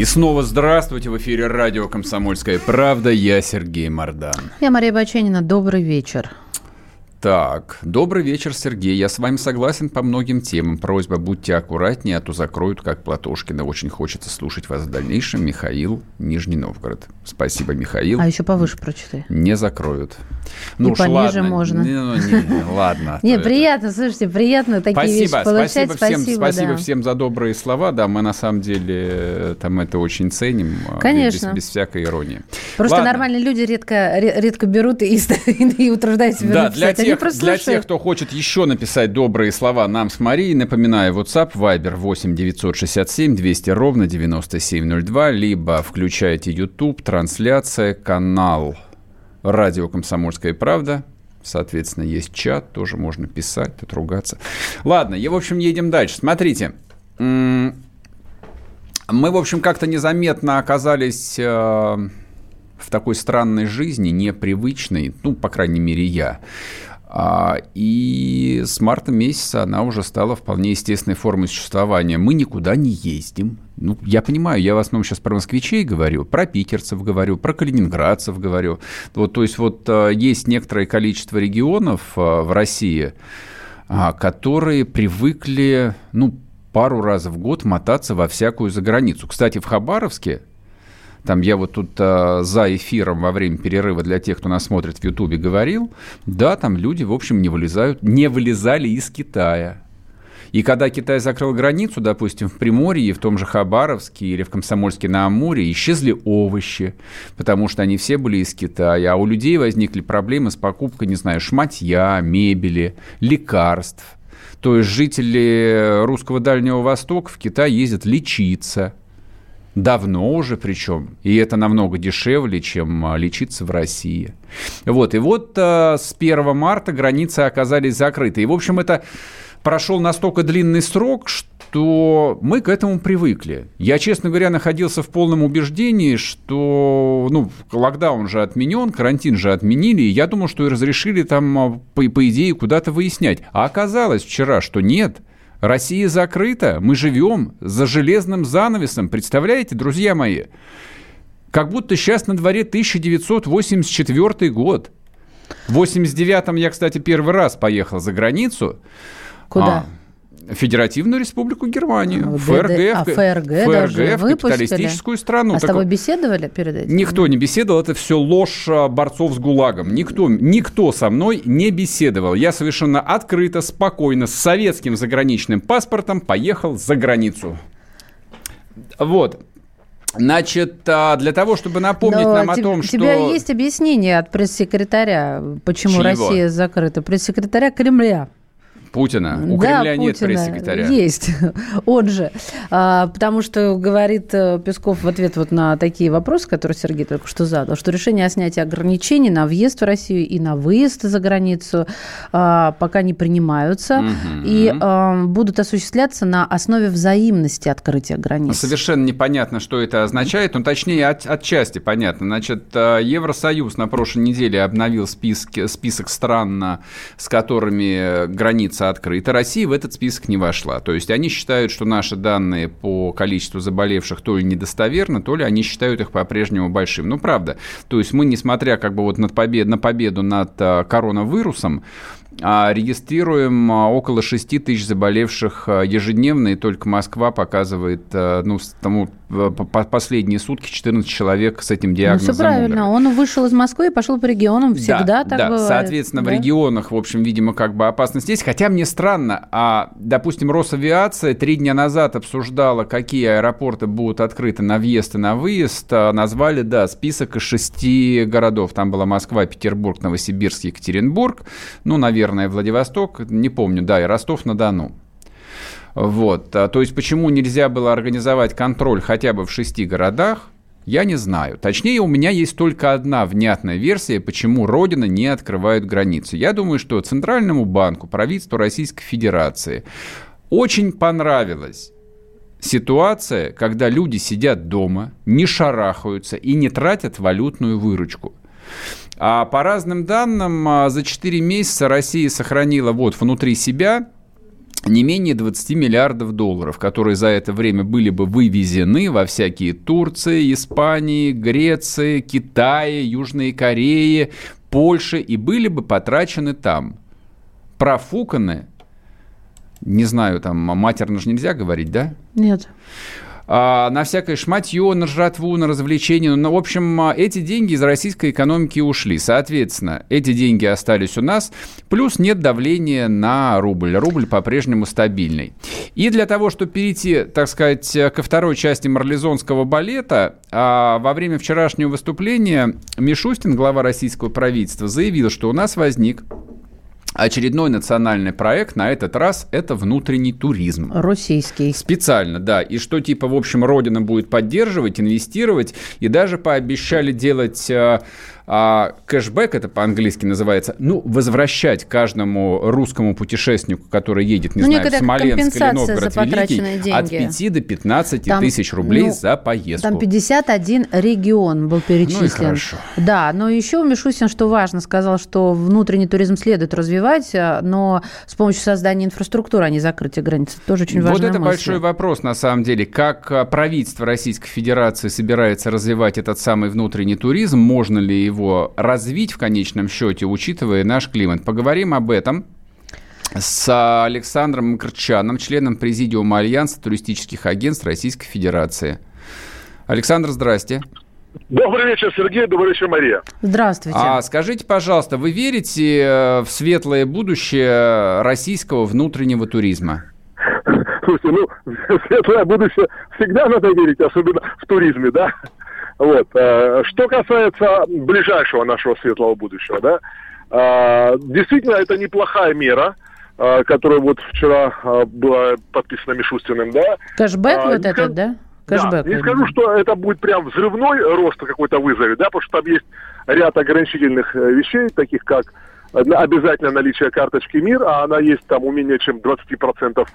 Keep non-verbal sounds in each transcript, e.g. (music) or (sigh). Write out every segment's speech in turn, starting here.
И снова здравствуйте в эфире радио «Комсомольская правда». Я Сергей Мордан. Я Мария Баченина. Добрый вечер. Так, добрый вечер, Сергей. Я с вами согласен по многим темам. Просьба, будьте аккуратнее, а то закроют, как Платошкина. Очень хочется слушать вас в дальнейшем. Михаил, Нижний Новгород. Спасибо, Михаил. А еще повыше прочитай. Не закроют. Ну, И пониже ладно. можно. Не, ну, не, не, ладно. (laughs) Не, приятно, слушайте, приятно такие вещи получать. Спасибо всем, спасибо всем за добрые слова. Да, мы на самом деле э, там это очень ценим. Э, Конечно. Без, всякой иронии. Просто нормальные люди редко, редко берут и, (laughs) утруждаются себя Да, для тех, для тех, кто хочет еще написать добрые слова нам с Марией, напоминаю, WhatsApp, Viber 8 967 200 ровно 9702, либо включайте YouTube, трансляция, канал радио «Комсомольская правда». Соответственно, есть чат, тоже можно писать, тут ругаться. Ладно, и, в общем, едем дальше. Смотрите, мы, в общем, как-то незаметно оказались э, в такой странной жизни, непривычной, ну, по крайней мере, я. А, и с марта месяца она уже стала вполне естественной формой существования. Мы никуда не ездим. Ну, я понимаю, я в основном сейчас про москвичей говорю, про питерцев говорю, про калининградцев говорю. Вот, то есть вот а, есть некоторое количество регионов а, в России, которые привыкли, ну, пару раз в год мотаться во всякую заграницу. Кстати, в Хабаровске там я вот тут а, за эфиром во время перерыва для тех, кто нас смотрит в Ютубе, говорил, да, там люди, в общем, не вылезают, не вылезали из Китая. И когда Китай закрыл границу, допустим, в Приморье, в том же Хабаровске или в Комсомольске на Амуре, исчезли овощи, потому что они все были из Китая, а у людей возникли проблемы с покупкой, не знаю, шматья, мебели, лекарств. То есть жители русского Дальнего Востока в Китай ездят лечиться – Давно уже причем. И это намного дешевле, чем а, лечиться в России. Вот. И вот а, с 1 марта границы оказались закрыты. И, в общем, это прошел настолько длинный срок, что мы к этому привыкли. Я, честно говоря, находился в полном убеждении, что ну, локдаун же отменен, карантин же отменили, и я думал, что и разрешили там, а, по, по идее, куда-то выяснять. А оказалось вчера, что нет – Россия закрыта, мы живем за железным занавесом, представляете, друзья мои? Как будто сейчас на дворе 1984 год. В 89-м я, кстати, первый раз поехал за границу. Куда? А, Федеративную Республику Германию, а, ФРГ, а, ФРГ, ФРГ в капиталистическую страну. А так, с тобой беседовали перед этим? Никто не беседовал, это все ложь а, борцов с ГУЛАГом. Никто, никто со мной не беседовал. Я совершенно открыто, спокойно, с советским заграничным паспортом поехал за границу. Вот. Значит, а, для того, чтобы напомнить Но нам о том, что... У тебя есть объяснение от пресс-секретаря, почему Чьего? Россия закрыта? Пресс-секретаря Кремля. Путина. У да, Кремля Путина нет пресс-секретаря. Есть, (laughs) он же. А, потому что говорит э, Песков в ответ вот на такие вопросы, которые Сергей только что задал, что решение о снятии ограничений на въезд в Россию и на выезд за границу а, пока не принимаются угу. и а, будут осуществляться на основе взаимности открытия границ. Совершенно непонятно, что это означает, ну, точнее, от, отчасти понятно. Значит, э, Евросоюз на прошлой неделе обновил списки, список стран, с которыми границы граница открыта. Россия в этот список не вошла. То есть они считают, что наши данные по количеству заболевших то ли недостоверны, то ли они считают их по-прежнему большим. Ну, правда. То есть мы, несмотря как бы вот над побед, на победу над э, коронавирусом, а регистрируем а, около 6 тысяч заболевших а, ежедневно, и только Москва показывает, ну, тому, по последние сутки 14 человек с этим диагнозом. Ну, все правильно. Умерли. Он вышел из Москвы и пошел по регионам. Всегда да, так да. бывает. Соответственно, да? в регионах, в общем, видимо, как бы опасность есть. Хотя мне странно, а, допустим, Росавиация три дня назад обсуждала, какие аэропорты будут открыты на въезд и на выезд. Назвали, да, список из шести городов. Там была Москва, Петербург, Новосибирск, Екатеринбург. Ну, наверное, наверное, Владивосток, не помню, да, и Ростов-на-Дону. Вот. А, то есть почему нельзя было организовать контроль хотя бы в шести городах, я не знаю. Точнее, у меня есть только одна внятная версия, почему Родина не открывает границу. Я думаю, что Центральному банку, правительству Российской Федерации очень понравилось ситуация, когда люди сидят дома, не шарахаются и не тратят валютную выручку. А по разным данным, а, за 4 месяца Россия сохранила вот внутри себя не менее 20 миллиардов долларов, которые за это время были бы вывезены во всякие Турции, Испании, Греции, Китае, Южной Корее, Польше и были бы потрачены там. Профуканы, не знаю, там матерно же нельзя говорить, да? Нет на всякое шматье, на жратву, на развлечения. Ну, в общем, а, эти деньги из российской экономики ушли. Соответственно, эти деньги остались у нас, плюс нет давления на рубль. Рубль по-прежнему стабильный. И для того, чтобы перейти, так сказать, ко второй части марлезонского балета, а, во время вчерашнего выступления Мишустин, глава российского правительства, заявил, что у нас возник Очередной национальный проект на этот раз это внутренний туризм. Российский. Специально, да. И что типа, в общем, Родина будет поддерживать, инвестировать. И даже пообещали делать э, а кэшбэк, это по-английски называется, ну, возвращать каждому русскому путешественнику, который едет, не ну, знаю, в Смоленск или Новгород Великий, от 5 до 15 там, тысяч рублей ну, за поездку. Там 51 регион был перечислен. Ну и хорошо. Да, но еще Мишусин, что важно, сказал, что внутренний туризм следует развивать, а, но с помощью создания инфраструктуры, а не закрытия границ. Это тоже очень важно. Вот это мысль. большой вопрос, на самом деле. Как а, правительство Российской Федерации собирается развивать этот самый внутренний туризм? Можно ли его его развить в конечном счете, учитывая наш климат. Поговорим об этом с Александром Мкрчаном, членом Президиума Альянса туристических агентств Российской Федерации. Александр, здрасте. Добрый вечер, Сергей. Добрый вечер, Мария. Здравствуйте. А скажите, пожалуйста, вы верите э, в светлое будущее российского внутреннего туризма? Слушайте, ну, (laughs) светлое будущее всегда надо верить, особенно в туризме, да? Вот. Э, что касается ближайшего нашего светлого будущего, да, э, действительно, это неплохая мера, э, которая вот вчера была подписана Мишустиным, да. Кэшбэк а, вот этот, да? Кэшбэк. Да, не скажу, что это будет прям взрывной рост какой-то вызовет, да, потому что там есть ряд ограничительных вещей, таких как обязательно наличие карточки МИР, а она есть там у менее чем 20%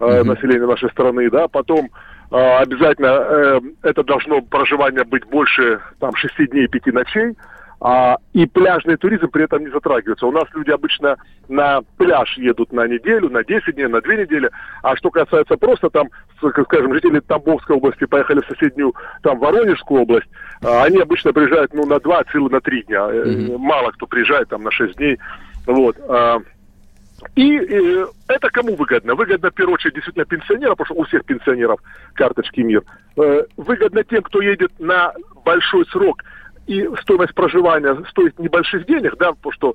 mm-hmm. населения нашей страны, да, потом обязательно э, это должно проживание быть больше там, 6 дней, 5 ночей. А, и пляжный туризм при этом не затрагивается. У нас люди обычно на пляж едут на неделю, на 10 дней, на 2 недели. А что касается просто там, скажем, жители Тамбовской области поехали в соседнюю, там, Воронежскую область, а, они обычно приезжают, ну, на 2, целых на 3 дня. Mm-hmm. Мало кто приезжает там на 6 дней. Вот. А, и э, это кому выгодно? Выгодно, в первую очередь, действительно пенсионерам, потому что у всех пенсионеров карточки МИР. Э, выгодно тем, кто едет на большой срок и стоимость проживания стоит небольших денег, да, потому что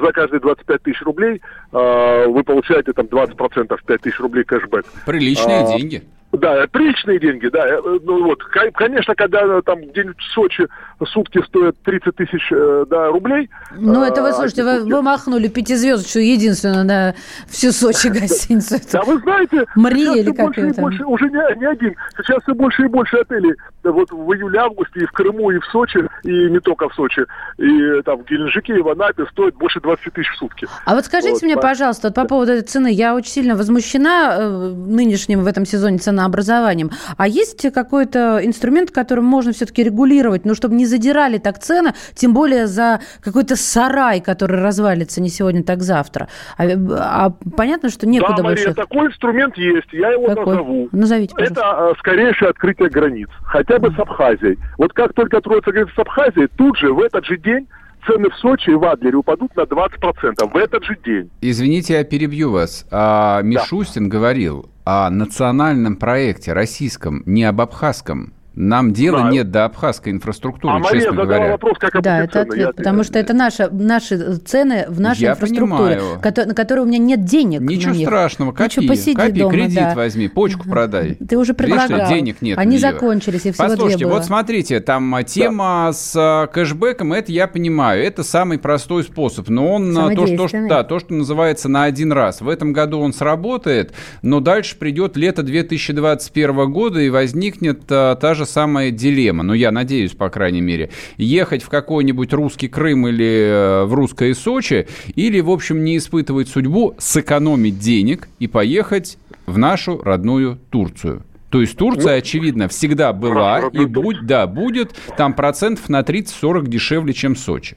за каждые 25 тысяч рублей э, вы получаете там 20% 5 тысяч рублей кэшбэк. Приличные а, деньги. Да, приличные деньги, да. Э, ну вот, конечно, когда э, там где-нибудь в Сочи сутки стоят 30 тысяч э, да, рублей. Ну, это вы, слушайте, вы, вы махнули пятизвездочную единственную на всю Сочи (laughs) гостиницу. Да, вы знаете, Мария или как это? Больше, уже не, не один. Сейчас все больше и больше отелей. Вот в июле-августе и в Крыму, и в Сочи, и не только в Сочи, и там в Геленджике, и в Анапе стоит больше 20 тысяч в сутки. А вот скажите вот, мне, по... пожалуйста, вот по поводу этой цены. Я очень сильно возмущена нынешним в этом сезоне цена образованием. А есть какой-то инструмент, которым можно все-таки регулировать, ну, чтобы не задирали так цены, тем более за какой-то сарай, который развалится не сегодня, так завтра. А, а понятно, что некуда да, Мария, такой инструмент есть, я его какой? назову. Назовите, пожалуйста. Это а, скорейшее открытие границ, хотя бы с Абхазией. Вот как только откроется граница с Абхазией, тут же, в этот же день, цены в Сочи и в Адлере упадут на 20% в этот же день. Извините, я перебью вас. А, Мишустин да. говорил о национальном проекте российском, не об абхазском. Нам дела Знаю. нет до абхазской инфраструктуры, а честно Мария говоря. вопрос, как Да, это ответ, я... потому что это наша, наши цены в нашей я инфраструктуре, понимаю. на которые у меня нет денег. Ничего страшного, копи, ну, посиди копи дома, кредит да. возьми, почку продай. Ты уже предлагал. Видишь, денег нет. Они закончились, и всего Послушайте, вот смотрите, там тема да. с а, кэшбэком, это я понимаю, это самый простой способ, но он а, то что, да, то, что называется на один раз. В этом году он сработает, но дальше придет лето 2021 года и возникнет та же самая дилемма ну, я надеюсь, по крайней мере, ехать в какой-нибудь русский Крым или э, в русское Сочи, или, в общем, не испытывать судьбу, сэкономить денег и поехать в нашу родную Турцию. То есть Турция, очевидно, всегда была и будь, да, будет там процентов на 30-40 дешевле, чем Сочи.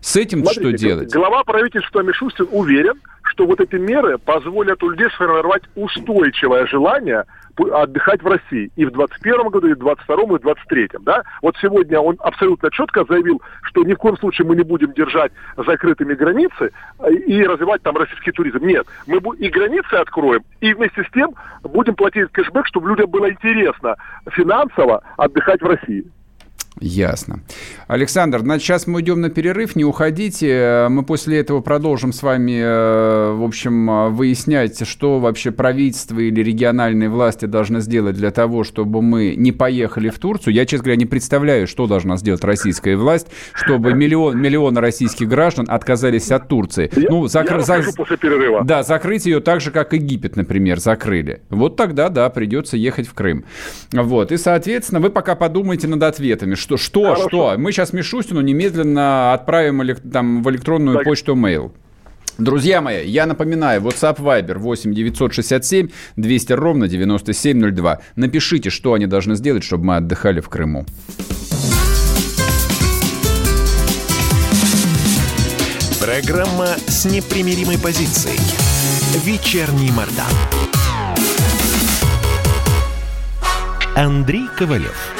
С этим Смотрите, что делать? Глава правительства Мишустин уверен, что вот эти меры позволят у людей сформировать устойчивое желание отдыхать в России и в 21 году, и в 22 и в 23 да? Вот сегодня он абсолютно четко заявил, что ни в коем случае мы не будем держать закрытыми границы э, и развивать там российский туризм. Нет, мы и границы откроем, и вместе с тем будем платить кэшбэк, чтобы людям было интересно финансово отдыхать в России. Ясно. Александр, значит, сейчас мы идем на перерыв, не уходите. Мы после этого продолжим с вами, э, в общем, выяснять, что вообще правительство или региональные власти должны сделать для того, чтобы мы не поехали в Турцию. Я, честно говоря, не представляю, что должна сделать российская власть, чтобы миллион, миллионы российских граждан отказались от Турции. Я, ну, закр... я за... после перерыва. Да, закрыть ее так же, как Египет, например, закрыли. Вот тогда, да, придется ехать в Крым. Вот. И, соответственно, вы пока подумайте над ответами, что, что, Хорошо. что? Мы сейчас Мишустину немедленно отправим там, в электронную так. почту mail. Друзья мои, я напоминаю, WhatsApp Viber 8 967 200 ровно 9702. Напишите, что они должны сделать, чтобы мы отдыхали в Крыму. Программа с непримиримой позицией. Вечерний Мордан. Андрей Ковалев.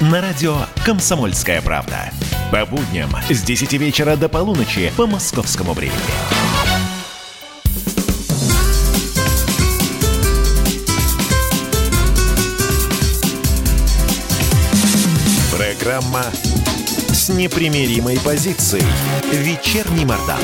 На радио «Комсомольская правда». По будням с 10 вечера до полуночи по московскому времени. Программа с непримиримой позицией. Вечерний Мордан.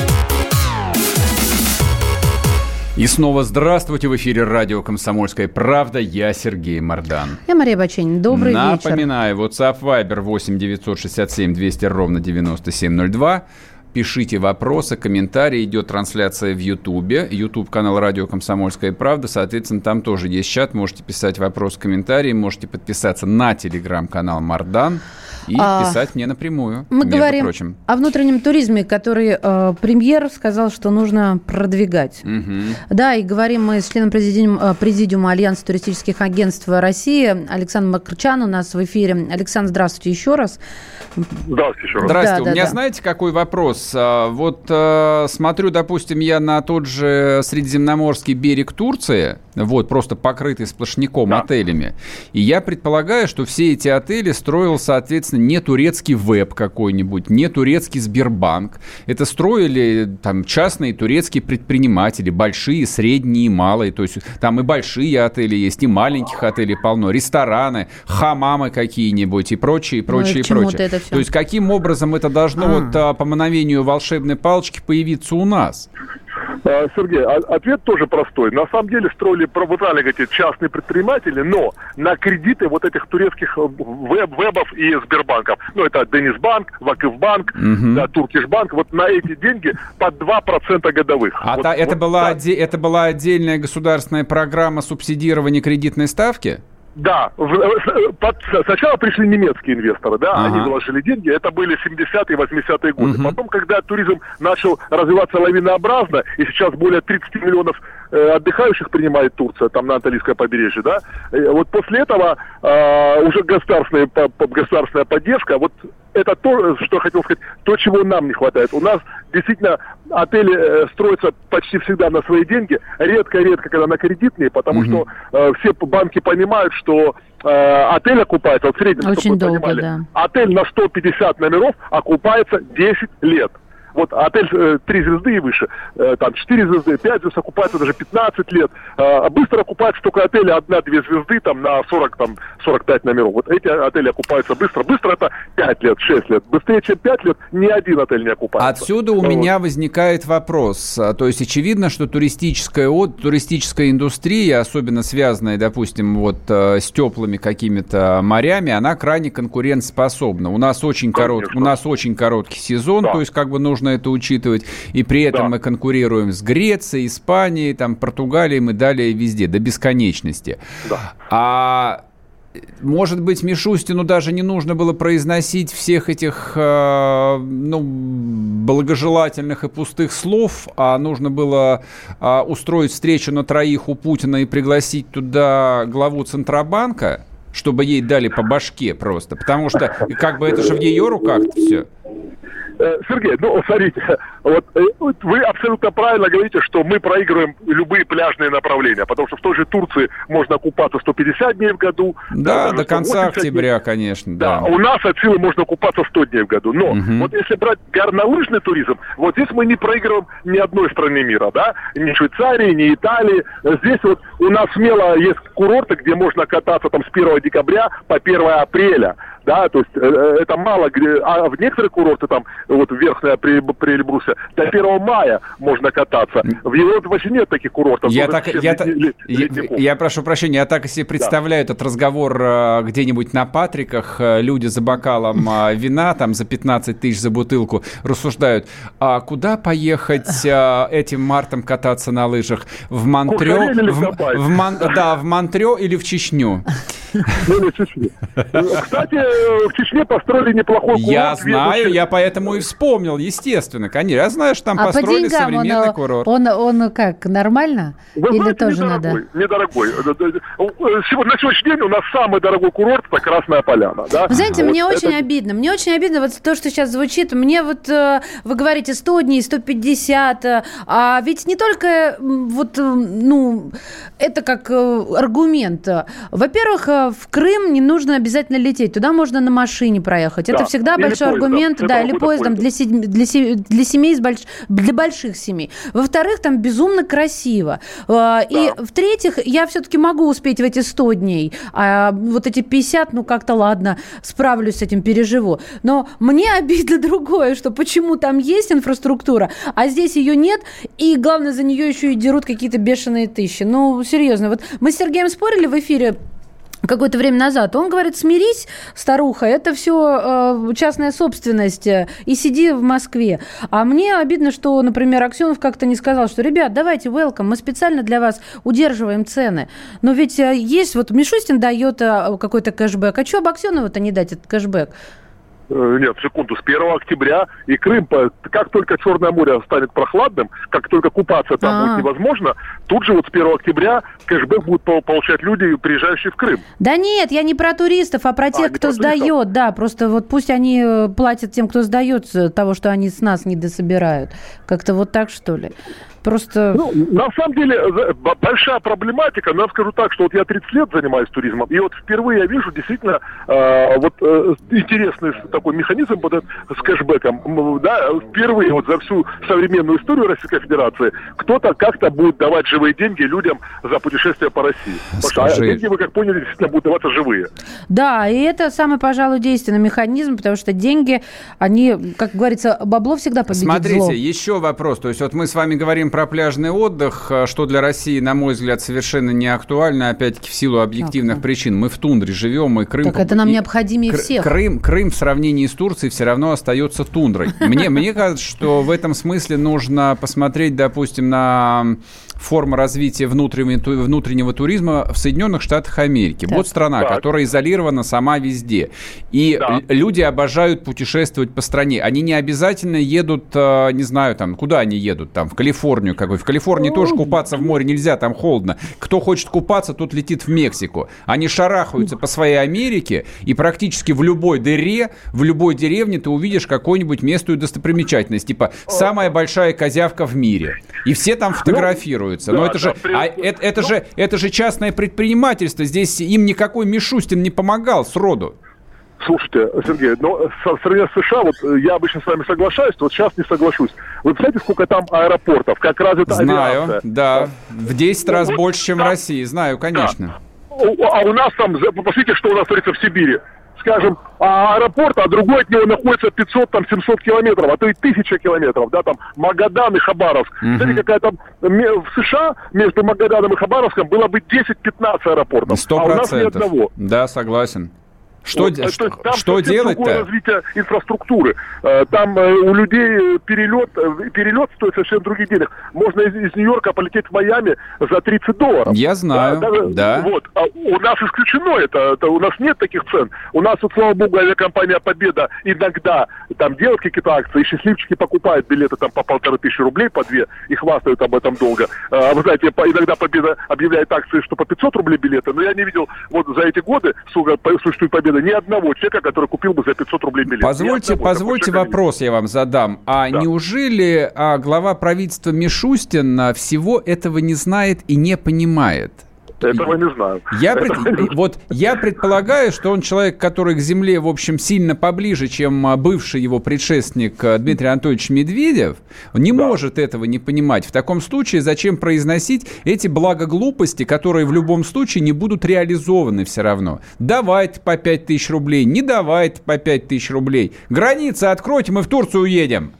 И снова здравствуйте. В эфире радио «Комсомольская правда». Я Сергей Мордан. Я Мария Баченин. Добрый Напоминаю, вечер. Напоминаю, WhatsApp Viber 8 967 200 ровно 9702. Пишите вопросы, комментарии. Идет трансляция в Ютубе. Ютуб канал Радио Комсомольская правда. Соответственно, там тоже есть чат. Можете писать вопросы, комментарии. Можете подписаться на телеграм-канал Мардан и а, писать мне напрямую. Мы говорим прочим. о внутреннем туризме, который э, премьер сказал, что нужно продвигать. Угу. Да, и говорим мы с членом президиума, э, президиума Альянса туристических агентств России Александром Макарчан у нас в эфире. Александр, здравствуйте еще раз. Здравствуйте еще раз. Здравствуйте. Да, у меня, да. знаете, какой вопрос? А, вот э, смотрю, допустим, я на тот же Средиземноморский берег Турции, вот, просто покрытый сплошняком да. отелями. И я предполагаю, что все эти отели строил, соответственно, не турецкий веб какой-нибудь, не турецкий Сбербанк. Это строили там частные турецкие предприниматели, большие, средние, малые. То есть там и большие отели есть, и маленьких отелей полно, рестораны, хамамы какие-нибудь и прочее, и прочее, ну, и прочее. Это все? То есть каким образом это должно а. вот а, по мановению волшебной палочки появиться у нас? А, Сергей, а, ответ тоже простой. На самом деле строили, вот правильно говорите, частные предприниматели, но на кредиты вот этих турецких веб, вебов и Сбербанков. Ну, это Денисбанк, Вакифбанк, угу. да, Туркишбанк. Вот на эти деньги по 2% годовых. А вот, та, это, вот, была, да. это была отдельная государственная программа субсидирования кредитной ставки? Да, под, сначала пришли немецкие инвесторы, да, ага. они вложили деньги, это были 70-е, 80-е годы. Угу. Потом, когда туризм начал развиваться лавинообразно, и сейчас более 30 миллионов э, отдыхающих принимает Турция, там на Анталийское побережье, да, э, вот после этого э, уже государственная, по, государственная поддержка, вот это то, что хотел сказать, то, чего нам не хватает. У нас действительно отели э, строятся почти всегда на свои деньги, редко-редко, когда на кредитные, потому угу. что э, все банки понимают, что э, отель окупается, вот в среднем, Очень долго, понимали, да. отель на 150 номеров окупается 10 лет. Вот отель э, 3 звезды и выше, э, там 4 звезды, 5 звезд окупается даже 15 лет. Э, быстро окупаются только отели 1-2 звезды там на 40, там 45 номеров. Вот эти отели окупаются быстро. Быстро это 5 лет, 6 лет. Быстрее, чем 5 лет, ни один отель не окупается. Отсюда у вот. меня возникает вопрос. А, то есть очевидно, что туристическая, от, туристическая индустрия, особенно связанная, допустим, вот э, с теплыми какими-то морями, она крайне конкурентоспособна. У нас очень, корот, у нас очень короткий сезон, да. то есть как бы нужно нужно это учитывать. И при этом да. мы конкурируем с Грецией, Испанией, там, Португалией и далее везде, до бесконечности. Да. А может быть, Мишустину даже не нужно было произносить всех этих э, ну, благожелательных и пустых слов, а нужно было э, устроить встречу на троих у Путина и пригласить туда главу Центробанка, чтобы ей дали по башке просто. Потому что как бы это же в ее руках все. Э, Сергей, ну, смотрите, (laughs) вот, э, вот вы абсолютно правильно говорите, что мы проигрываем любые пляжные направления, потому что в той же Турции можно купаться 150 дней в году. Да, до конца октября, дней. конечно, да. да. У нас от силы можно купаться 100 дней в году. Но угу. вот если брать горнолыжный туризм, вот здесь мы не проигрываем ни одной страны мира, да, ни Швейцарии, ни Италии. Здесь вот у нас смело есть курорты, где можно кататься там с 1 декабря по 1 апреля да, то есть э, э, это мало, а в некоторых курортах, там, вот верхняя при, при Эльбрусе, до 1 мая можно кататься. В Европе вообще нет таких курортов. Я, так, я, та, я, я прошу прощения, я так себе представляю да. этот разговор э, где-нибудь на Патриках, люди за бокалом вина, там, за 15 тысяч за бутылку, рассуждают, а куда поехать этим мартом кататься на лыжах? В Монтрё? В, в, Мон, да, в Монтрё или в Чечню? Ну, Кстати, в Чечне построили неплохой курорт. Я знаю, я поэтому и вспомнил, естественно, конечно. Я знаю, что там а построили по современный он, курорт. Он, он как, нормально? Вы Или знаете, тоже недорогой, надо? Недорогой. На сегодняшний день у нас самый дорогой курорт – это Красная Поляна. Да? Вы знаете, вот мне это... очень обидно. Мне очень обидно вот то, что сейчас звучит. Мне вот, э, вы говорите, 100 дней, 150, э, а ведь не только вот, э, ну, это как аргумент. Во-первых, в Крым не нужно обязательно лететь. Туда можно на машине проехать. Да. Это всегда или большой поездом. аргумент. Да, или поездом, для, для, для семей, больш... для больших семей. Во-вторых, там безумно красиво. А, и да. в-третьих, я все-таки могу успеть в эти 100 дней. А вот эти 50, ну как-то ладно, справлюсь с этим, переживу. Но мне обидно (laughs) другое, что почему там есть инфраструктура, а здесь ее нет, и главное, за нее еще и дерут какие-то бешеные тысячи. Ну, серьезно. Вот мы с Сергеем спорили в эфире какое-то время назад. Он говорит, смирись, старуха, это все э, частная собственность, э, и сиди в Москве. А мне обидно, что, например, Аксенов как-то не сказал, что, ребят, давайте, welcome, мы специально для вас удерживаем цены. Но ведь э, есть, вот Мишустин дает какой-то кэшбэк, а что об Аксенову-то не дать этот кэшбэк? Э, нет, секунду, с 1 октября и Крым, как только Черное море станет прохладным, как только купаться там А-а-а. будет невозможно, тут же вот с 1 октября кэшбэк будут получать люди, приезжающие в Крым. Да нет, я не про туристов, а про а, тех, а, кто сдает, да, просто вот пусть они э, платят тем, кто сдает того, что они с нас не дособирают. Как-то вот так, что ли? Просто... Ну, на самом деле, большая проблематика, но я скажу так, что вот я 30 лет занимаюсь туризмом, и вот впервые я вижу действительно э, вот э, интересный такой механизм вот этот, с кэшбэком. Да, впервые вот за всю современную историю Российской Федерации кто-то как-то будет давать живые деньги людям за путешествие по России. Скажи... Потому что деньги, вы как поняли, действительно будут даваться живые. Да, и это самый, пожалуй, действенный механизм, потому что деньги, они, как говорится, бабло всегда победит Смотрите, зло. еще вопрос. То есть вот мы с вами говорим про пляжный отдых, а, что для России, на мой взгляд, совершенно не актуально, опять-таки в силу объективных так, причин. Мы в тундре живем, и Крым... Так это нам необходимее Кр- всех. Крым, Крым в сравнении с Турцией все равно остается тундрой. Мне, мне кажется, что в этом смысле нужно посмотреть, допустим, на форма развития внутреннего, внутреннего туризма в Соединенных Штатах Америки. Так. Вот страна, так. которая изолирована сама везде. И да. люди обожают путешествовать по стране. Они не обязательно едут, э, не знаю, там, куда они едут, там, в Калифорнию какой. В Калифорнии тоже купаться в море нельзя, там холодно. Кто хочет купаться, тот летит в Мексику. Они шарахаются по своей Америке, и практически в любой дыре, в любой деревне ты увидишь какую-нибудь местную достопримечательность. Типа, самая большая козявка в мире. И все там ну, фотографируют финансируется. Да, Но это же, а, это, это, ну... же, это же частное предпринимательство. Здесь им никакой Мишустин не помогал сроду. Слушайте, Сергей, но в сравнении с США, вот э, я обычно с вами соглашаюсь, вот сейчас не соглашусь. Вы представляете, сколько там аэропортов? Как раз это Знаю, авиация. да. В 10 раз вот, больше, чем да. в России. Знаю, конечно. Да. А у нас там, посмотрите, что у нас творится в Сибири скажем, а аэропорт, а другой от него находится 500, там, 700 километров, а то и 1000 километров, да, там, Магадан и Хабаровск. Mm-hmm. Смотрите, какая там, в США между Магаданом и Хабаровском было бы 10-15 аэропортов, 100%. а у нас ни одного. Да, согласен. Что, вот, что, там что делать-то? развитие инфраструктуры. Э, там э, у людей перелет, э, перелет стоит совершенно других денег. Можно из, из Нью-Йорка полететь в Майами за 30 долларов. Я знаю, да. Даже, да. Вот. А у нас исключено это, это. У нас нет таких цен. У нас, вот, слава богу, авиакомпания «Победа» иногда там делает какие-то акции, и счастливчики покупают билеты там по полторы тысячи рублей, по две, и хвастают об этом долго. А вы знаете, иногда «Победа» объявляет акции, что по 500 рублей билеты, но я не видел вот за эти годы, сколько существует «Победа», ни одного человека, который купил бы за 500 рублей билет. Позвольте, одного, позвольте вопрос я вам задам. А да. неужели а, глава правительства Мишустин всего этого не знает и не понимает? Этого не знаю. Я (laughs) пред... Вот я предполагаю, что он человек, который к земле, в общем, сильно поближе, чем а, бывший его предшественник а, Дмитрий Анатольевич Медведев, не да. может этого не понимать. В таком случае зачем произносить эти благоглупости, которые в любом случае не будут реализованы все равно? Давайте по 5 тысяч рублей, не давайте по 5 тысяч рублей. Границы откройте, мы в Турцию уедем.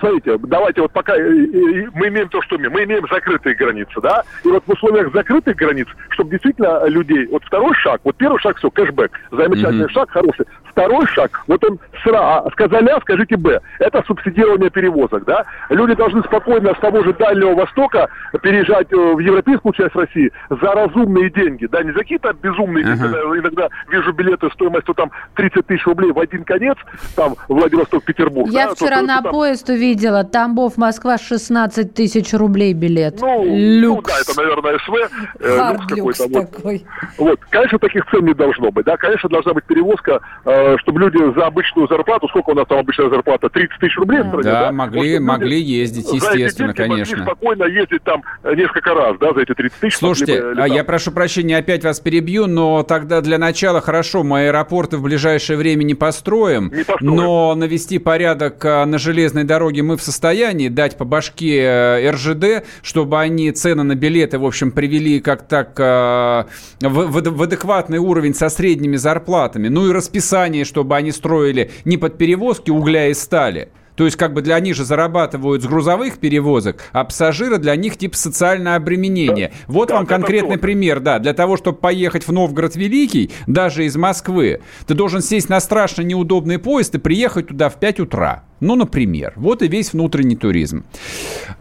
Смотрите, давайте вот пока мы имеем то, что мы. Мы имеем закрытые границы, да? И вот в условиях закрытых границ, чтобы действительно людей... Вот второй шаг, вот первый шаг, все, кэшбэк. Замечательный mm-hmm. шаг, хороший. Второй шаг, вот он сра, сказали А, скажите Б. Это субсидирование перевозок, да? Люди должны спокойно с того же Дальнего Востока переезжать э, в европейскую часть России за разумные деньги, да, не за какие-то безумные деньги. Uh-huh. Иногда вижу билеты стоимостью там 30 тысяч рублей в один конец, там Владивосток-Петербург. Я да, вчера то, на там... поезд увидела, Тамбов-Москва 16 тысяч рублей билет. Ну, люкс. ну да, это, наверное, СВ. Э, люкс какой-то. Такой. Вот. вот, конечно, таких цен не должно быть, да, конечно, должна быть перевозка э, Э, чтобы люди за обычную зарплату, сколько у нас там обычная зарплата, 30 тысяч рублей в стране, да? да? могли, вот, могли ездить, естественно, конечно. Могли спокойно ездить там несколько раз, да, за эти 30 тысяч. Слушайте, могли, а я прошу прощения, опять вас перебью, но тогда для начала хорошо, мы аэропорты в ближайшее время не построим, не построим. но навести порядок а, на железной дороге мы в состоянии дать по башке э, РЖД, чтобы они цены на билеты, в общем, привели как так а, в, в адекватный уровень со средними зарплатами, ну и расписание чтобы они строили не под перевозки угля и стали, то есть, как бы для них же зарабатывают с грузовых перевозок, а пассажиры для них типа социальное обременение. Да. Вот да, вам конкретный пример, да. Для того, чтобы поехать в Новгород Великий, даже из Москвы, ты должен сесть на страшно неудобный поезд и приехать туда в 5 утра. Ну, например. Вот и весь внутренний туризм.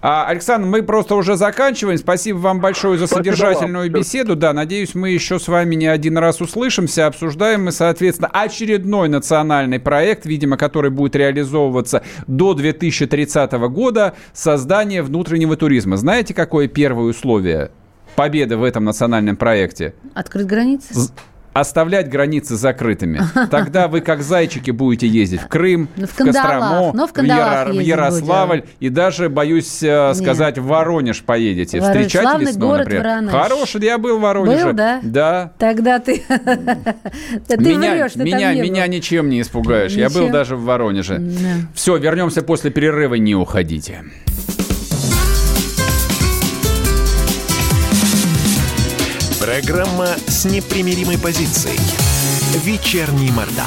А, Александр, мы просто уже заканчиваем. Спасибо вам большое за содержательную беседу. Да, надеюсь, мы еще с вами не один раз услышимся. Обсуждаем мы, соответственно, очередной национальный проект, видимо, который будет реализовываться до 2030 года, создание внутреннего туризма. Знаете, какое первое условие победы в этом национальном проекте? Открыть границы оставлять границы закрытыми. (laughs) Тогда вы как зайчики будете ездить в Крым, ну, в, в Кострому, ну, в, в, Яро, в Ярославль будем. и даже, боюсь э, сказать, Нет. в Воронеж поедете. Воронеж. Встречать Славный весну, город например. Воронеж. Хороший, я был в Воронеже. Был, да? Да. Тогда ты, (laughs) меня, меня, меня ничем не испугаешь. Я был даже в Воронеже. Все, вернемся после перерыва, не уходите. Программа с непримиримой позицией. Вечерний Мордан.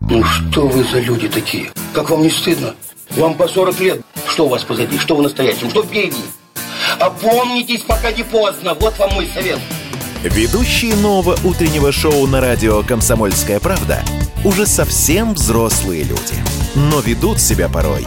Ну что вы за люди такие? Как вам не стыдно? Вам по 40 лет. Что у вас позади? Что в настоящем? Что впереди? Опомнитесь, пока не поздно. Вот вам мой совет. Ведущие нового утреннего шоу на радио «Комсомольская правда» уже совсем взрослые люди. Но ведут себя порой.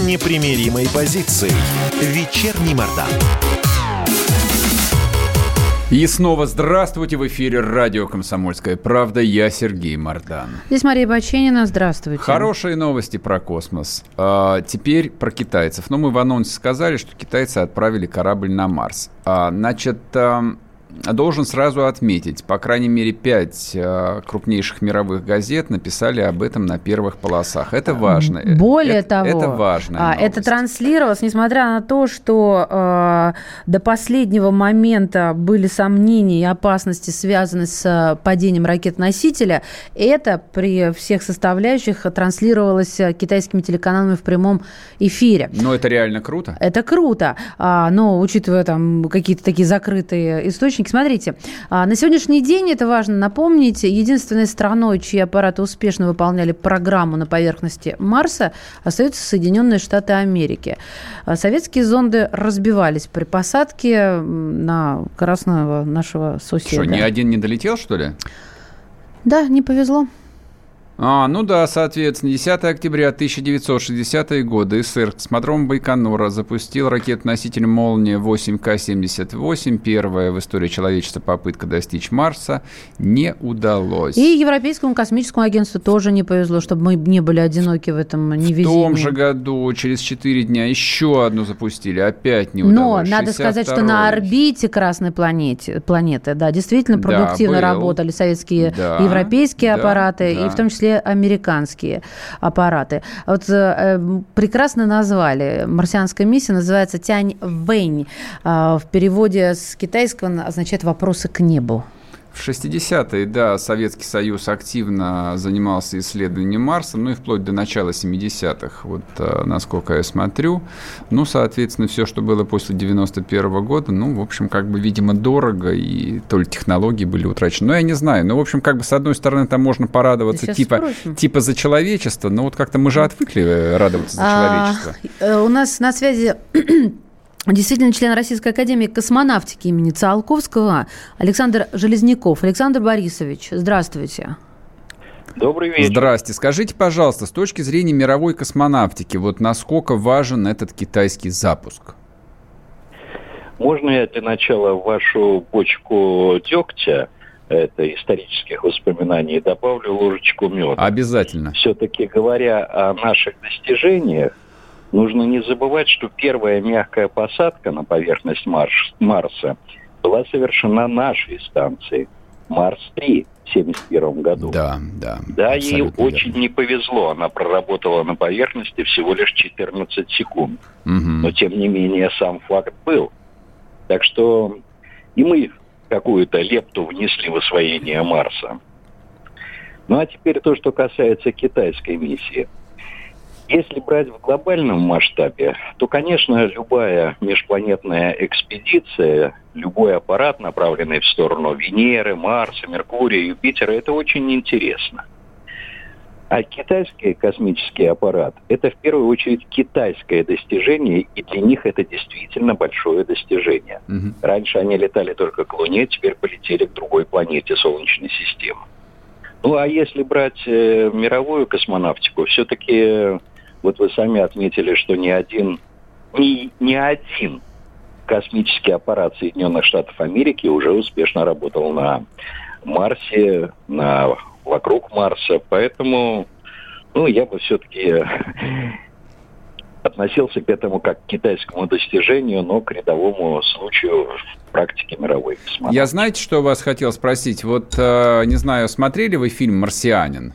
непримиримой позицией. Вечерний Мордан. И снова здравствуйте в эфире радио «Комсомольская правда». Я Сергей Мордан. Здесь Мария Баченина. Здравствуйте. Хорошие новости про космос. А, теперь про китайцев. Ну, мы в анонсе сказали, что китайцы отправили корабль на Марс. А, значит, а, должен сразу отметить, по крайней мере, пять э, крупнейших мировых газет написали об этом на первых полосах. Это важно. Более это, того, это важно. А, это транслировалось, несмотря на то, что э, до последнего момента были сомнения и опасности, связанные с э, падением ракет-носителя, это при всех составляющих транслировалось э, китайскими телеканалами в прямом эфире. Но это реально круто. Это круто, а, но учитывая там какие-то такие закрытые источники, источники. Смотрите, а, на сегодняшний день, это важно напомнить, единственной страной, чьи аппараты успешно выполняли программу на поверхности Марса, остаются Соединенные Штаты Америки. А, советские зонды разбивались при посадке на красного нашего соседа. Что, ни один не долетел, что ли? Да, не повезло. А, ну да, соответственно, 10 октября 1960 года СССР космодром Байконура запустил ракетоноситель «Молния» 8К-78. Первая в истории человечества попытка достичь Марса не удалось. И Европейскому космическому агентству тоже не повезло, чтобы мы не были одиноки в этом невезении. В том же году, через 4 дня, еще одну запустили, опять не удалось. Но надо сказать, что на орбите Красной планете, планеты, да, действительно продуктивно да, работали советские да, европейские да, аппараты, да. и в том числе американские аппараты. Вот э, прекрасно назвали. Марсианская миссия называется Тянь Вэнь. Э, в переводе с китайского означает «вопросы к небу». В 60-е, да, Советский Союз активно занимался исследованием Марса, ну и вплоть до начала 70-х, вот э, насколько я смотрю. Ну, соответственно, все, что было после 91 -го года, ну, в общем, как бы, видимо, дорого, и то ли технологии были утрачены. Ну, я не знаю. Ну, в общем, как бы, с одной стороны, там можно порадоваться типа, типа за человечество, но вот как-то мы же отвыкли э, радоваться за а, человечество. А, у нас на связи Действительно, член Российской Академии космонавтики имени Циолковского Александр Железняков. Александр Борисович, здравствуйте. Добрый вечер. Здрасте. Скажите, пожалуйста, с точки зрения мировой космонавтики, вот насколько важен этот китайский запуск? Можно я для начала в вашу бочку дегтя, это исторических воспоминаний, добавлю ложечку меда? Обязательно. Все-таки говоря о наших достижениях, Нужно не забывать, что первая мягкая посадка на поверхность Марс, Марса была совершена нашей станцией Марс-3 в 1971 году. Да, да. Да, ей верно. очень не повезло. Она проработала на поверхности всего лишь 14 секунд. Угу. Но, тем не менее, сам факт был. Так что и мы какую-то лепту внесли в освоение Марса. Ну а теперь то, что касается китайской миссии – если брать в глобальном масштабе, то, конечно, любая межпланетная экспедиция, любой аппарат, направленный в сторону Венеры, Марса, Меркурия, Юпитера, это очень интересно. А китайский космический аппарат – это в первую очередь китайское достижение, и для них это действительно большое достижение. Угу. Раньше они летали только к Луне, теперь полетели к другой планете Солнечной системы. Ну а если брать э, мировую космонавтику, все-таки вот вы сами отметили, что ни один, ни, ни один космический аппарат Соединенных Штатов Америки уже успешно работал на Марсе, на, вокруг Марса. Поэтому ну, я бы все-таки относился к этому как к китайскому достижению, но к рядовому случаю в практике мировой космонавтики. Я знаете, что вас хотел спросить? Вот, э, не знаю, смотрели вы фильм «Марсианин»?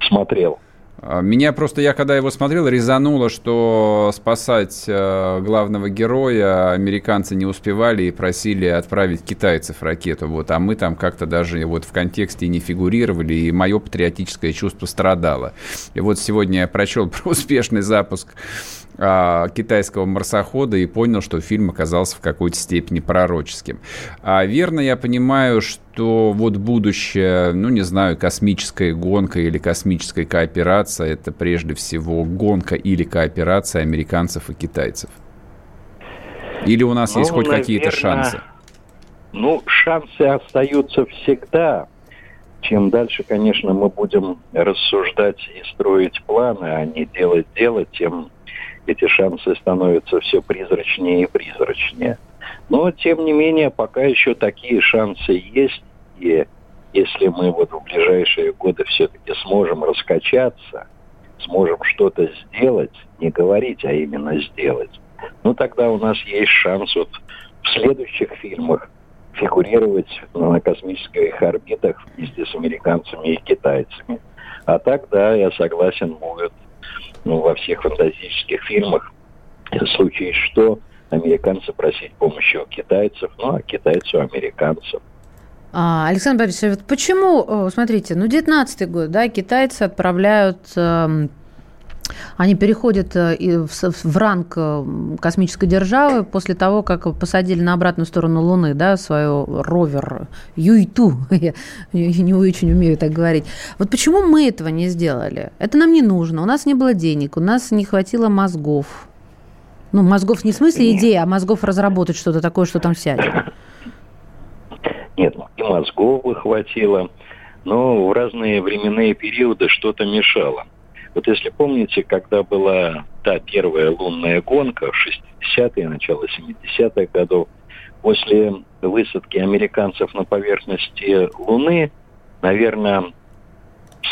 Смотрел. А, меня просто, я когда его смотрел, резануло, что спасать э, главного героя американцы не успевали и просили отправить китайцев ракету. Вот, а мы там как-то даже вот в контексте не фигурировали, и мое патриотическое чувство страдало. И вот сегодня я прочел (laughs) про успешный запуск а, китайского марсохода и понял, что фильм оказался в какой-то степени пророческим. А верно я понимаю, что вот будущее, ну не знаю, космическая гонка или космическая кооперация, это прежде всего гонка или кооперация американцев и китайцев. Или у нас ну, есть хоть какие-то шансы? Ну, шансы остаются всегда. Чем дальше, конечно, мы будем рассуждать и строить планы, а не делать дело, тем эти шансы становятся все призрачнее и призрачнее. Но, тем не менее, пока еще такие шансы есть, и если мы вот в ближайшие годы все-таки сможем раскачаться, сможем что-то сделать, не говорить, а именно сделать, ну тогда у нас есть шанс вот в следующих фильмах фигурировать на космических орбитах вместе с американцами и китайцами. А тогда, я согласен, будет ну, во всех фантастических фильмах, в случае что, американцы просить помощи у китайцев, ну, а китайцы у американцев. А, Александр Борисович, вот почему, смотрите, ну, 19 год, да, китайцы отправляют э, они переходят э, в ранг э, космической державы после того, как посадили на обратную сторону Луны, да, свою ровер Юйту. (laughs) Я не очень умею так говорить. Вот почему мы этого не сделали? Это нам не нужно. У нас не было денег, у нас не хватило мозгов. Ну, мозгов не в смысле идеи, а мозгов разработать что-то такое, что там сядет. Нет, и мозгов бы хватило, но в разные временные периоды что-то мешало. Вот если помните, когда была та первая лунная гонка в 60-е, начало 70-х годов, после высадки американцев на поверхности Луны, наверное,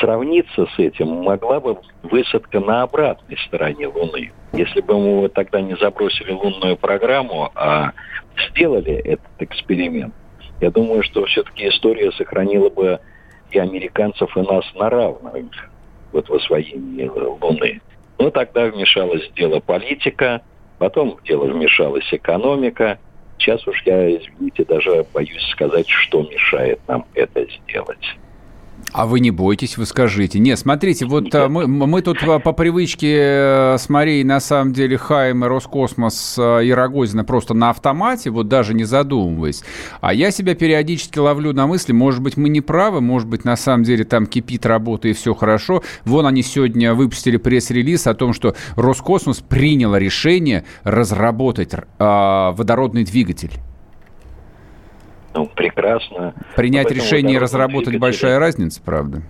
сравниться с этим могла бы высадка на обратной стороне Луны. Если бы мы тогда не забросили лунную программу, а сделали этот эксперимент, я думаю, что все-таки история сохранила бы и американцев, и нас на равных вот в освоении Луны. Но тогда вмешалось дело политика, потом в дело вмешалась экономика. Сейчас уж я, извините, даже боюсь сказать, что мешает нам это сделать. А вы не бойтесь, вы скажите. Не, смотрите, вот а, мы, мы тут а, по привычке э, с Марией, на самом деле, Хайм и Роскосмос и Рогозина просто на автомате, вот даже не задумываясь. А я себя периодически ловлю на мысли, может быть, мы не правы, может быть, на самом деле там кипит работа и все хорошо. Вон они сегодня выпустили пресс-релиз о том, что Роскосмос принял решение разработать э, водородный двигатель. Ну, прекрасно. Принять решение и разработать двигателя. большая разница, правда?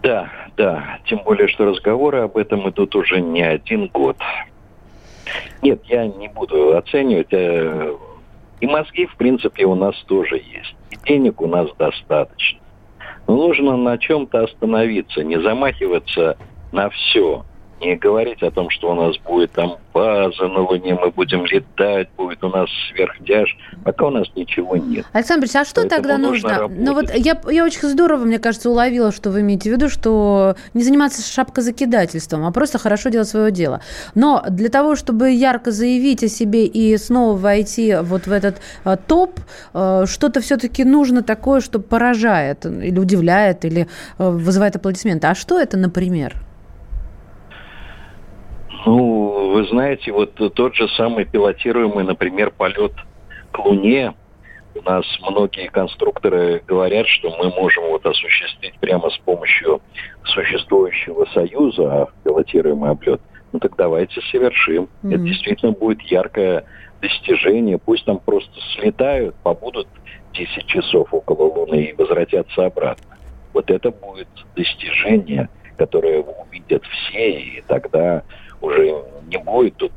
Да, да. Тем более, что разговоры об этом идут уже не один год. Нет, я не буду оценивать. Э, и мозги, в принципе, у нас тоже есть. И денег у нас достаточно. Но нужно на чем-то остановиться, не замахиваться на все не говорить о том, что у нас будет там база на Луне, мы будем летать, будет у нас сверхдяж, пока у нас ничего нет. Александр Борисович, а что Поэтому тогда нужно? Ну вот я, я очень здорово, мне кажется, уловила, что вы имеете в виду, что не заниматься шапкозакидательством, а просто хорошо делать свое дело. Но для того, чтобы ярко заявить о себе и снова войти вот в этот а, топ, а, что-то все-таки нужно такое, что поражает или удивляет, или а, вызывает аплодисменты. А что это, например? Ну, вы знаете, вот тот же самый пилотируемый, например, полет к Луне, у нас многие конструкторы говорят, что мы можем вот осуществить прямо с помощью существующего союза пилотируемый облет. Ну так давайте совершим. Mm-hmm. Это действительно будет яркое достижение. Пусть там просто слетают, побудут 10 часов около Луны и возвратятся обратно. Вот это будет достижение, которое увидят все, и тогда уже не будет тут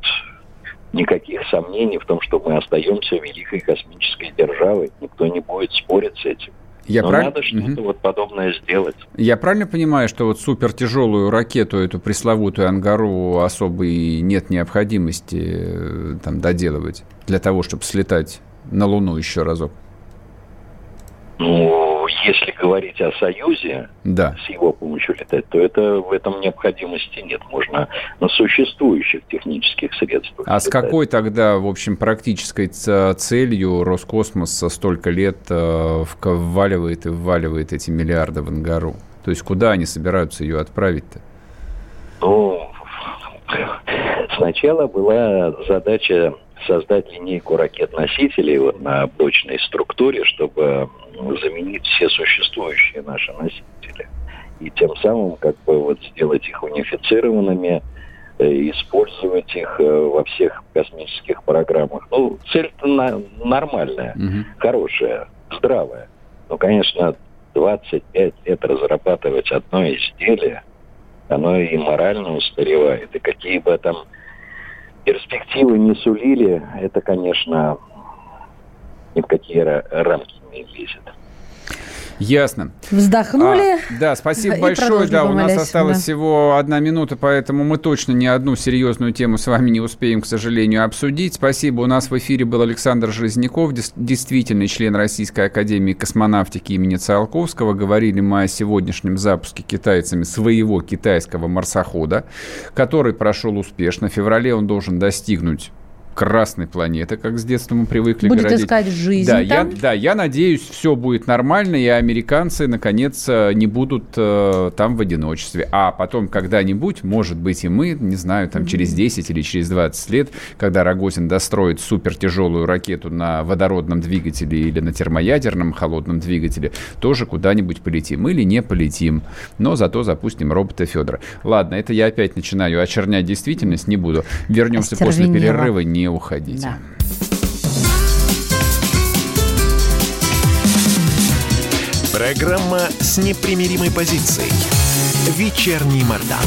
никаких сомнений в том, что мы остаемся великой космической державой. Никто не будет спорить с этим. Я Но прав... надо что-то угу. вот подобное сделать. Я правильно понимаю, что вот супертяжелую ракету, эту пресловутую Ангару, особой нет необходимости э, там доделывать для того, чтобы слетать на Луну еще разок? Ну, если говорить о Союзе, да. с его помощью летать, то это в этом необходимости нет. Можно на существующих технических средствах. А летать. с какой тогда, в общем, практической целью Роскосмос столько лет э, вваливает и вваливает эти миллиарды в Ангару? То есть куда они собираются ее отправить-то? Ну, сначала была задача создать линейку ракет-носителей вот на блочной структуре, чтобы заменить все существующие наши носители. И тем самым как бы вот сделать их унифицированными, э, использовать их э, во всех космических программах. Ну, цель-то на, нормальная, угу. хорошая, здравая. Но, конечно, 25 лет разрабатывать одно изделие, оно и морально устаревает. И какие бы там перспективы не сулили, это, конечно, ни в какие рамки не влезет. Ясно. Вздохнули. А, да, спасибо (laughs) большое. Да, у нас осталось да. всего одна минута, поэтому мы точно ни одну серьезную тему с вами не успеем, к сожалению, обсудить. Спасибо. У нас в эфире был Александр Жизняков, действительный член Российской Академии Космонавтики имени Циолковского. Говорили мы о сегодняшнем запуске китайцами своего китайского марсохода, который прошел успешно. В феврале он должен достигнуть красной планеты, как с детства мы привыкли будет городить. искать жизнь да, там? Я, да, я надеюсь, все будет нормально, и американцы, наконец, э, не будут э, там в одиночестве. А потом когда-нибудь, может быть, и мы, не знаю, там mm-hmm. через 10 или через 20 лет, когда Рогозин достроит супертяжелую ракету на водородном двигателе или на термоядерном холодном двигателе, тоже куда-нибудь полетим. Или не полетим, но зато запустим робота Федора. Ладно, это я опять начинаю очернять действительность, не буду. Вернемся после перерыва. Не не уходите. Да. Программа с непримиримой позицией. Вечерний Мордан.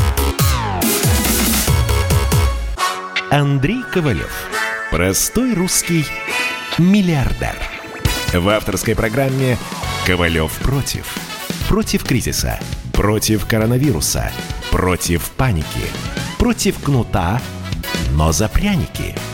Андрей Ковалев. Простой русский миллиардер. В авторской программе «Ковалев против». Против кризиса. Против коронавируса. Против паники. Против кнута, но за пряники –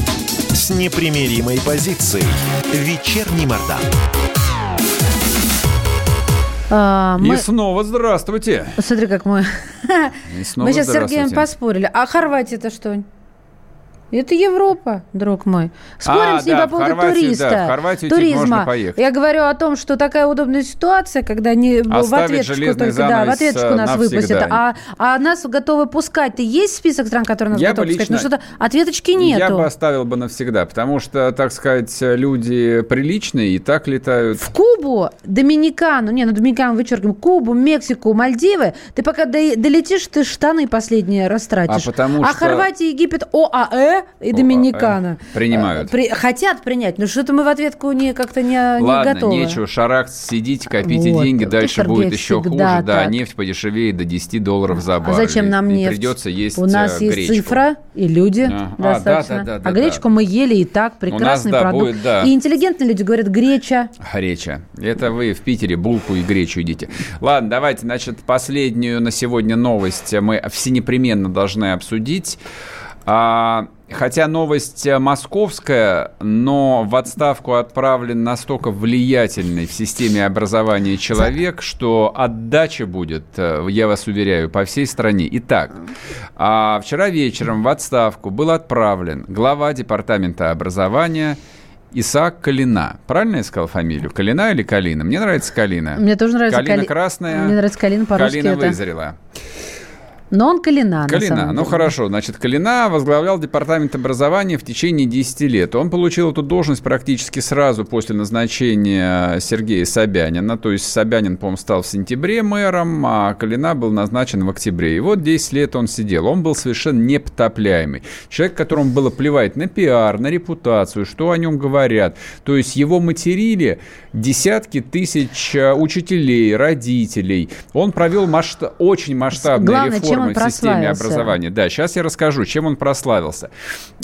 непримиримой позицией. Вечерний Мордан. А, мы... И снова здравствуйте. Смотри, как мы... Мы сейчас с Сергеем поспорили. А Хорватия это что? Это Европа, друг мой. Спорим а, с ним да, по поводу Хорватию, туриста. Да, в Хорватию туризма. Можно поехать. Я говорю о том, что такая удобная ситуация, когда не в ответочку только, да, в ответочку нас выпустят, а, а нас готовы пускать. Ты есть список стран, которые нас я готовы лично, пускать? Ну что-то ответочки нету. Я бы оставил бы навсегда, потому что, так сказать, люди приличные и так летают. В Кубу, Доминикану, не, ну Доминикану вычеркиваем, Кубу, Мексику, Мальдивы, ты пока долетишь, ты штаны последние растратишь. А, потому а что... Хорватия, Египет, ОАЭ, и Доминикана. Принимают. При, хотят принять, но что-то мы в ответку не, как-то не, Ладно, не готовы. нечего, шарах, сидите, копите вот. деньги, дальше Сергей, будет еще хуже. Так. Да, нефть подешевеет до 10 долларов за баррель. А зачем нам и нефть? придется есть У нас э, есть гречку. цифра и люди а, достаточно. А, да, да, да, а гречку мы ели и так, прекрасный нас, да, продукт. Будет, да. И интеллигентные люди говорят греча. Греча. Это вы в Питере булку и гречу едите. Ладно, давайте, значит, последнюю на сегодня новость мы все непременно должны обсудить. А, хотя новость э, московская, но в отставку отправлен настолько влиятельный в системе образования человек, что отдача будет, э, я вас уверяю, по всей стране. Итак, а вчера вечером в отставку был отправлен глава департамента образования Исаак Калина. Правильно я сказал фамилию? Калина или Калина? Мне нравится Калина. Мне тоже нравится Калина. Калина красная. Мне нравится Калина по-русски. Калина это... вызрела. Но он Калина, Калина, ну хорошо. Значит, Калина возглавлял департамент образования в течение 10 лет. Он получил эту должность практически сразу после назначения Сергея Собянина. То есть Собянин, по-моему, стал в сентябре мэром, а Калина был назначен в октябре. И вот 10 лет он сидел. Он был совершенно непотопляемый. Человек, которому было плевать на пиар, на репутацию, что о нем говорят. То есть его материли десятки тысяч э, учителей, родителей. Он провел масштаб, очень масштабные Главное, реформы системе образования. Да, сейчас я расскажу, чем он прославился.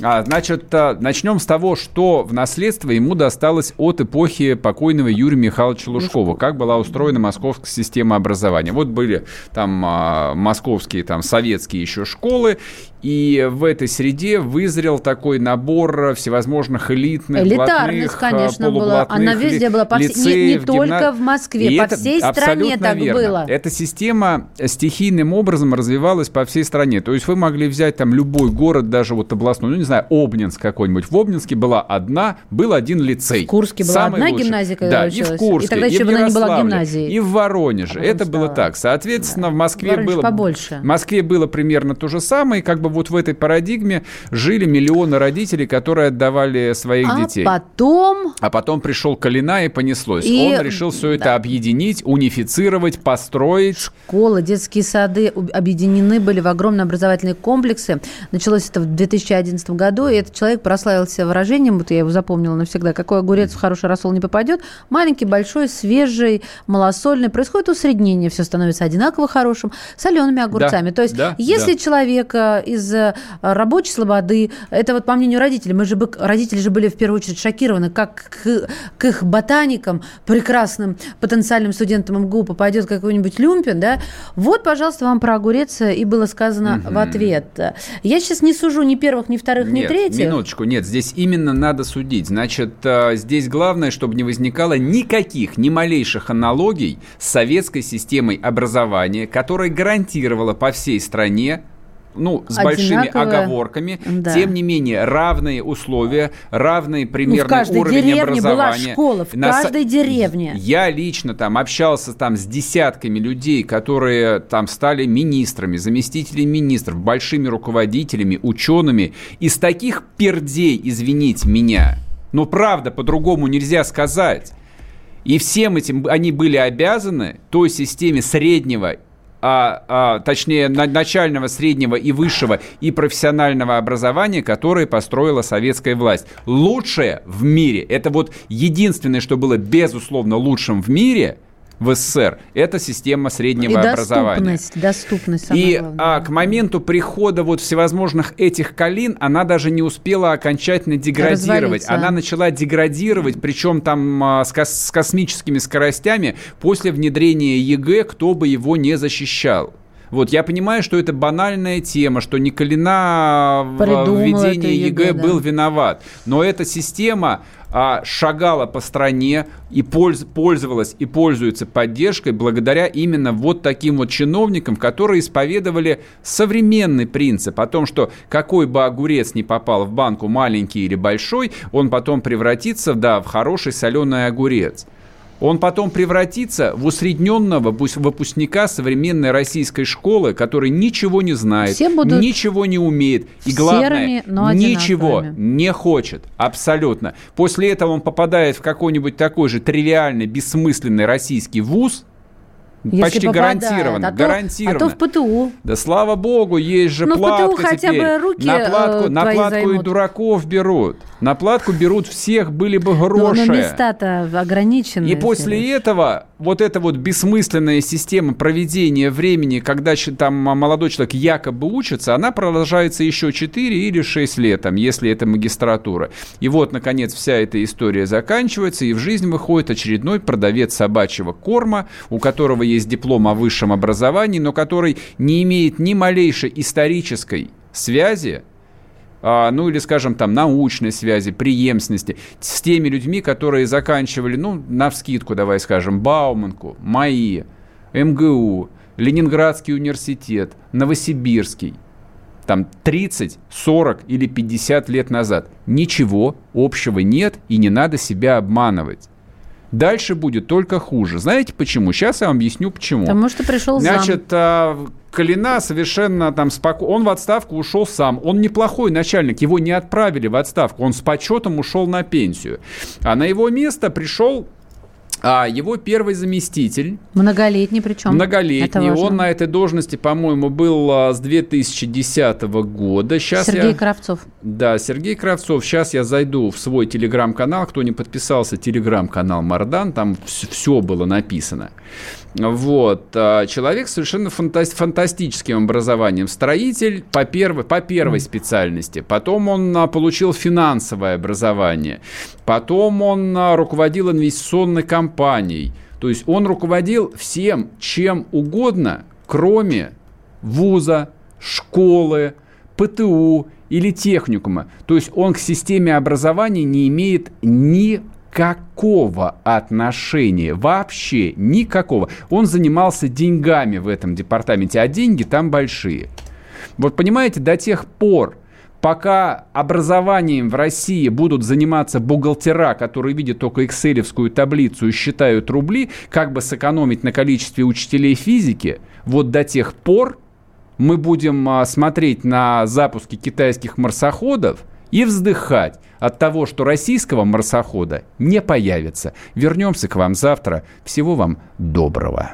А, значит, а, начнем с того, что в наследство ему досталось от эпохи покойного Юрия Михайловича Лужкова. Как была устроена московская система образования. Вот были там а, московские, там советские еще школы, и в этой среде вызрел такой набор всевозможных элитных, Элитарность, блатных, конечно, была. Она везде была, по лицеев, не, не только гимна... в Москве, и по всей стране так верно. было. Эта система стихийным образом развивалась по всей стране. То есть вы могли взять там любой город, даже вот областной, ну не знаю, Обнинск какой-нибудь. В Обнинске была одна, был один лицей. В Курске была Самый одна лучший. гимназия, когда Да, училась. и в Курске, и тогда еще и в она не была гимназией. И в Воронеже. А это стала. было так. Соответственно, да. в Москве было... побольше. В Москве было примерно то же самое, как бы вот в этой парадигме жили миллионы родителей, которые отдавали своих а детей. потом... А потом пришел Калина и понеслось. И... Он решил все это да. объединить, унифицировать, построить. Школы, детские сады объединены были в огромные образовательные комплексы. Началось это в 2011 году, и этот человек прославился выражением, вот я его запомнила навсегда, какой огурец в хороший рассол не попадет. Маленький, большой, свежий, малосольный. Происходит усреднение, все становится одинаково хорошим, солеными огурцами. Да, То есть, да, если да. человек из э, рабочей слободы, это вот по мнению родителей, мы же бы, родители же были в первую очередь шокированы, как к, к их ботаникам, прекрасным потенциальным студентам МГУ попадет какой-нибудь люмпин, да, вот, пожалуйста, вам про огурец и было сказано угу. в ответ. Я сейчас не сужу ни первых, ни вторых, нет, ни третьих. минуточку, нет, здесь именно надо судить. Значит, э, здесь главное, чтобы не возникало никаких, ни малейших аналогий с советской системой образования, которая гарантировала по всей стране ну, с большими оговорками. Да. Тем не менее, равные условия, равный примерный ну, уровень образования. Была школа, в На... каждой деревне. Я лично там общался там с десятками людей, которые там стали министрами, заместителями министров, большими руководителями, учеными. Из таких пердей, извините меня, ну правда, по-другому нельзя сказать. И всем этим они были обязаны той системе среднего а, а, точнее начального, среднего и высшего и профессионального образования, которое построила советская власть. Лучшее в мире, это вот единственное, что было безусловно лучшим в мире – в СССР. Это система среднего и образования. Доступность, доступность. И а, к моменту прихода вот всевозможных этих калин она даже не успела окончательно деградировать. Она начала деградировать, причем там а, с, кос- с космическими скоростями после внедрения ЕГЭ, кто бы его не защищал. Вот, я понимаю, что это банальная тема, что Николина в введении ЕГЭ, ЕГЭ да. был виноват. Но эта система а, шагала по стране и польз, пользовалась и пользуется поддержкой благодаря именно вот таким вот чиновникам, которые исповедовали современный принцип о том, что какой бы огурец ни попал в банку, маленький или большой, он потом превратится да, в хороший соленый огурец он потом превратится в усредненного выпускника современной российской школы, который ничего не знает, ничего не умеет и, главное, серыми, ничего не хочет. Абсолютно. После этого он попадает в какой-нибудь такой же тривиальный, бессмысленный российский вуз – если Почти попадает. гарантированно. А то, гарантированно. А то в ПТУ. Да слава богу, есть же Но платка в ПТУ хотя теперь. бы руки на платку, э, на платку займут. и дураков берут. На платку берут всех, были бы гроши. Но, но места-то ограничены. И после этого вот эта вот бессмысленная система проведения времени, когда там молодой человек якобы учится, она продолжается еще 4 или 6 лет, там, если это магистратура. И вот, наконец, вся эта история заканчивается, и в жизнь выходит очередной продавец собачьего корма, у которого есть диплом о высшем образовании, но который не имеет ни малейшей исторической связи ну или, скажем, там, научной связи, преемственности с теми людьми, которые заканчивали, ну, на вскидку, давай скажем, Бауманку, МАИ, МГУ, Ленинградский университет, Новосибирский, там 30, 40 или 50 лет назад. Ничего общего нет и не надо себя обманывать. Дальше будет только хуже. Знаете почему? Сейчас я вам объясню почему. Потому что пришел Значит, зам. Калина совершенно там спокойно. Он в отставку ушел сам. Он неплохой начальник. Его не отправили в отставку. Он с почетом ушел на пенсию. А на его место пришел а его первый заместитель... Многолетний причем. Многолетний. Он на этой должности, по-моему, был а, с 2010 года. Сейчас Сергей я... Кравцов. Да, Сергей Кравцов. Сейчас я зайду в свой телеграм-канал. Кто не подписался, телеграм-канал Мардан. Там все было написано. Вот. А, человек с совершенно фанта- фантастическим образованием. Строитель по первой, по первой специальности. Потом он а, получил финансовое образование. Потом он а, руководил инвестиционной компанией. То есть он руководил всем, чем угодно, кроме вуза, школы, ПТУ или техникума. То есть он к системе образования не имеет ни никакого отношения, вообще никакого. Он занимался деньгами в этом департаменте, а деньги там большие. Вот понимаете, до тех пор, пока образованием в России будут заниматься бухгалтера, которые видят только экселевскую таблицу и считают рубли, как бы сэкономить на количестве учителей физики, вот до тех пор мы будем а, смотреть на запуски китайских марсоходов и вздыхать, от того, что российского марсохода не появится. Вернемся к вам завтра. Всего вам доброго.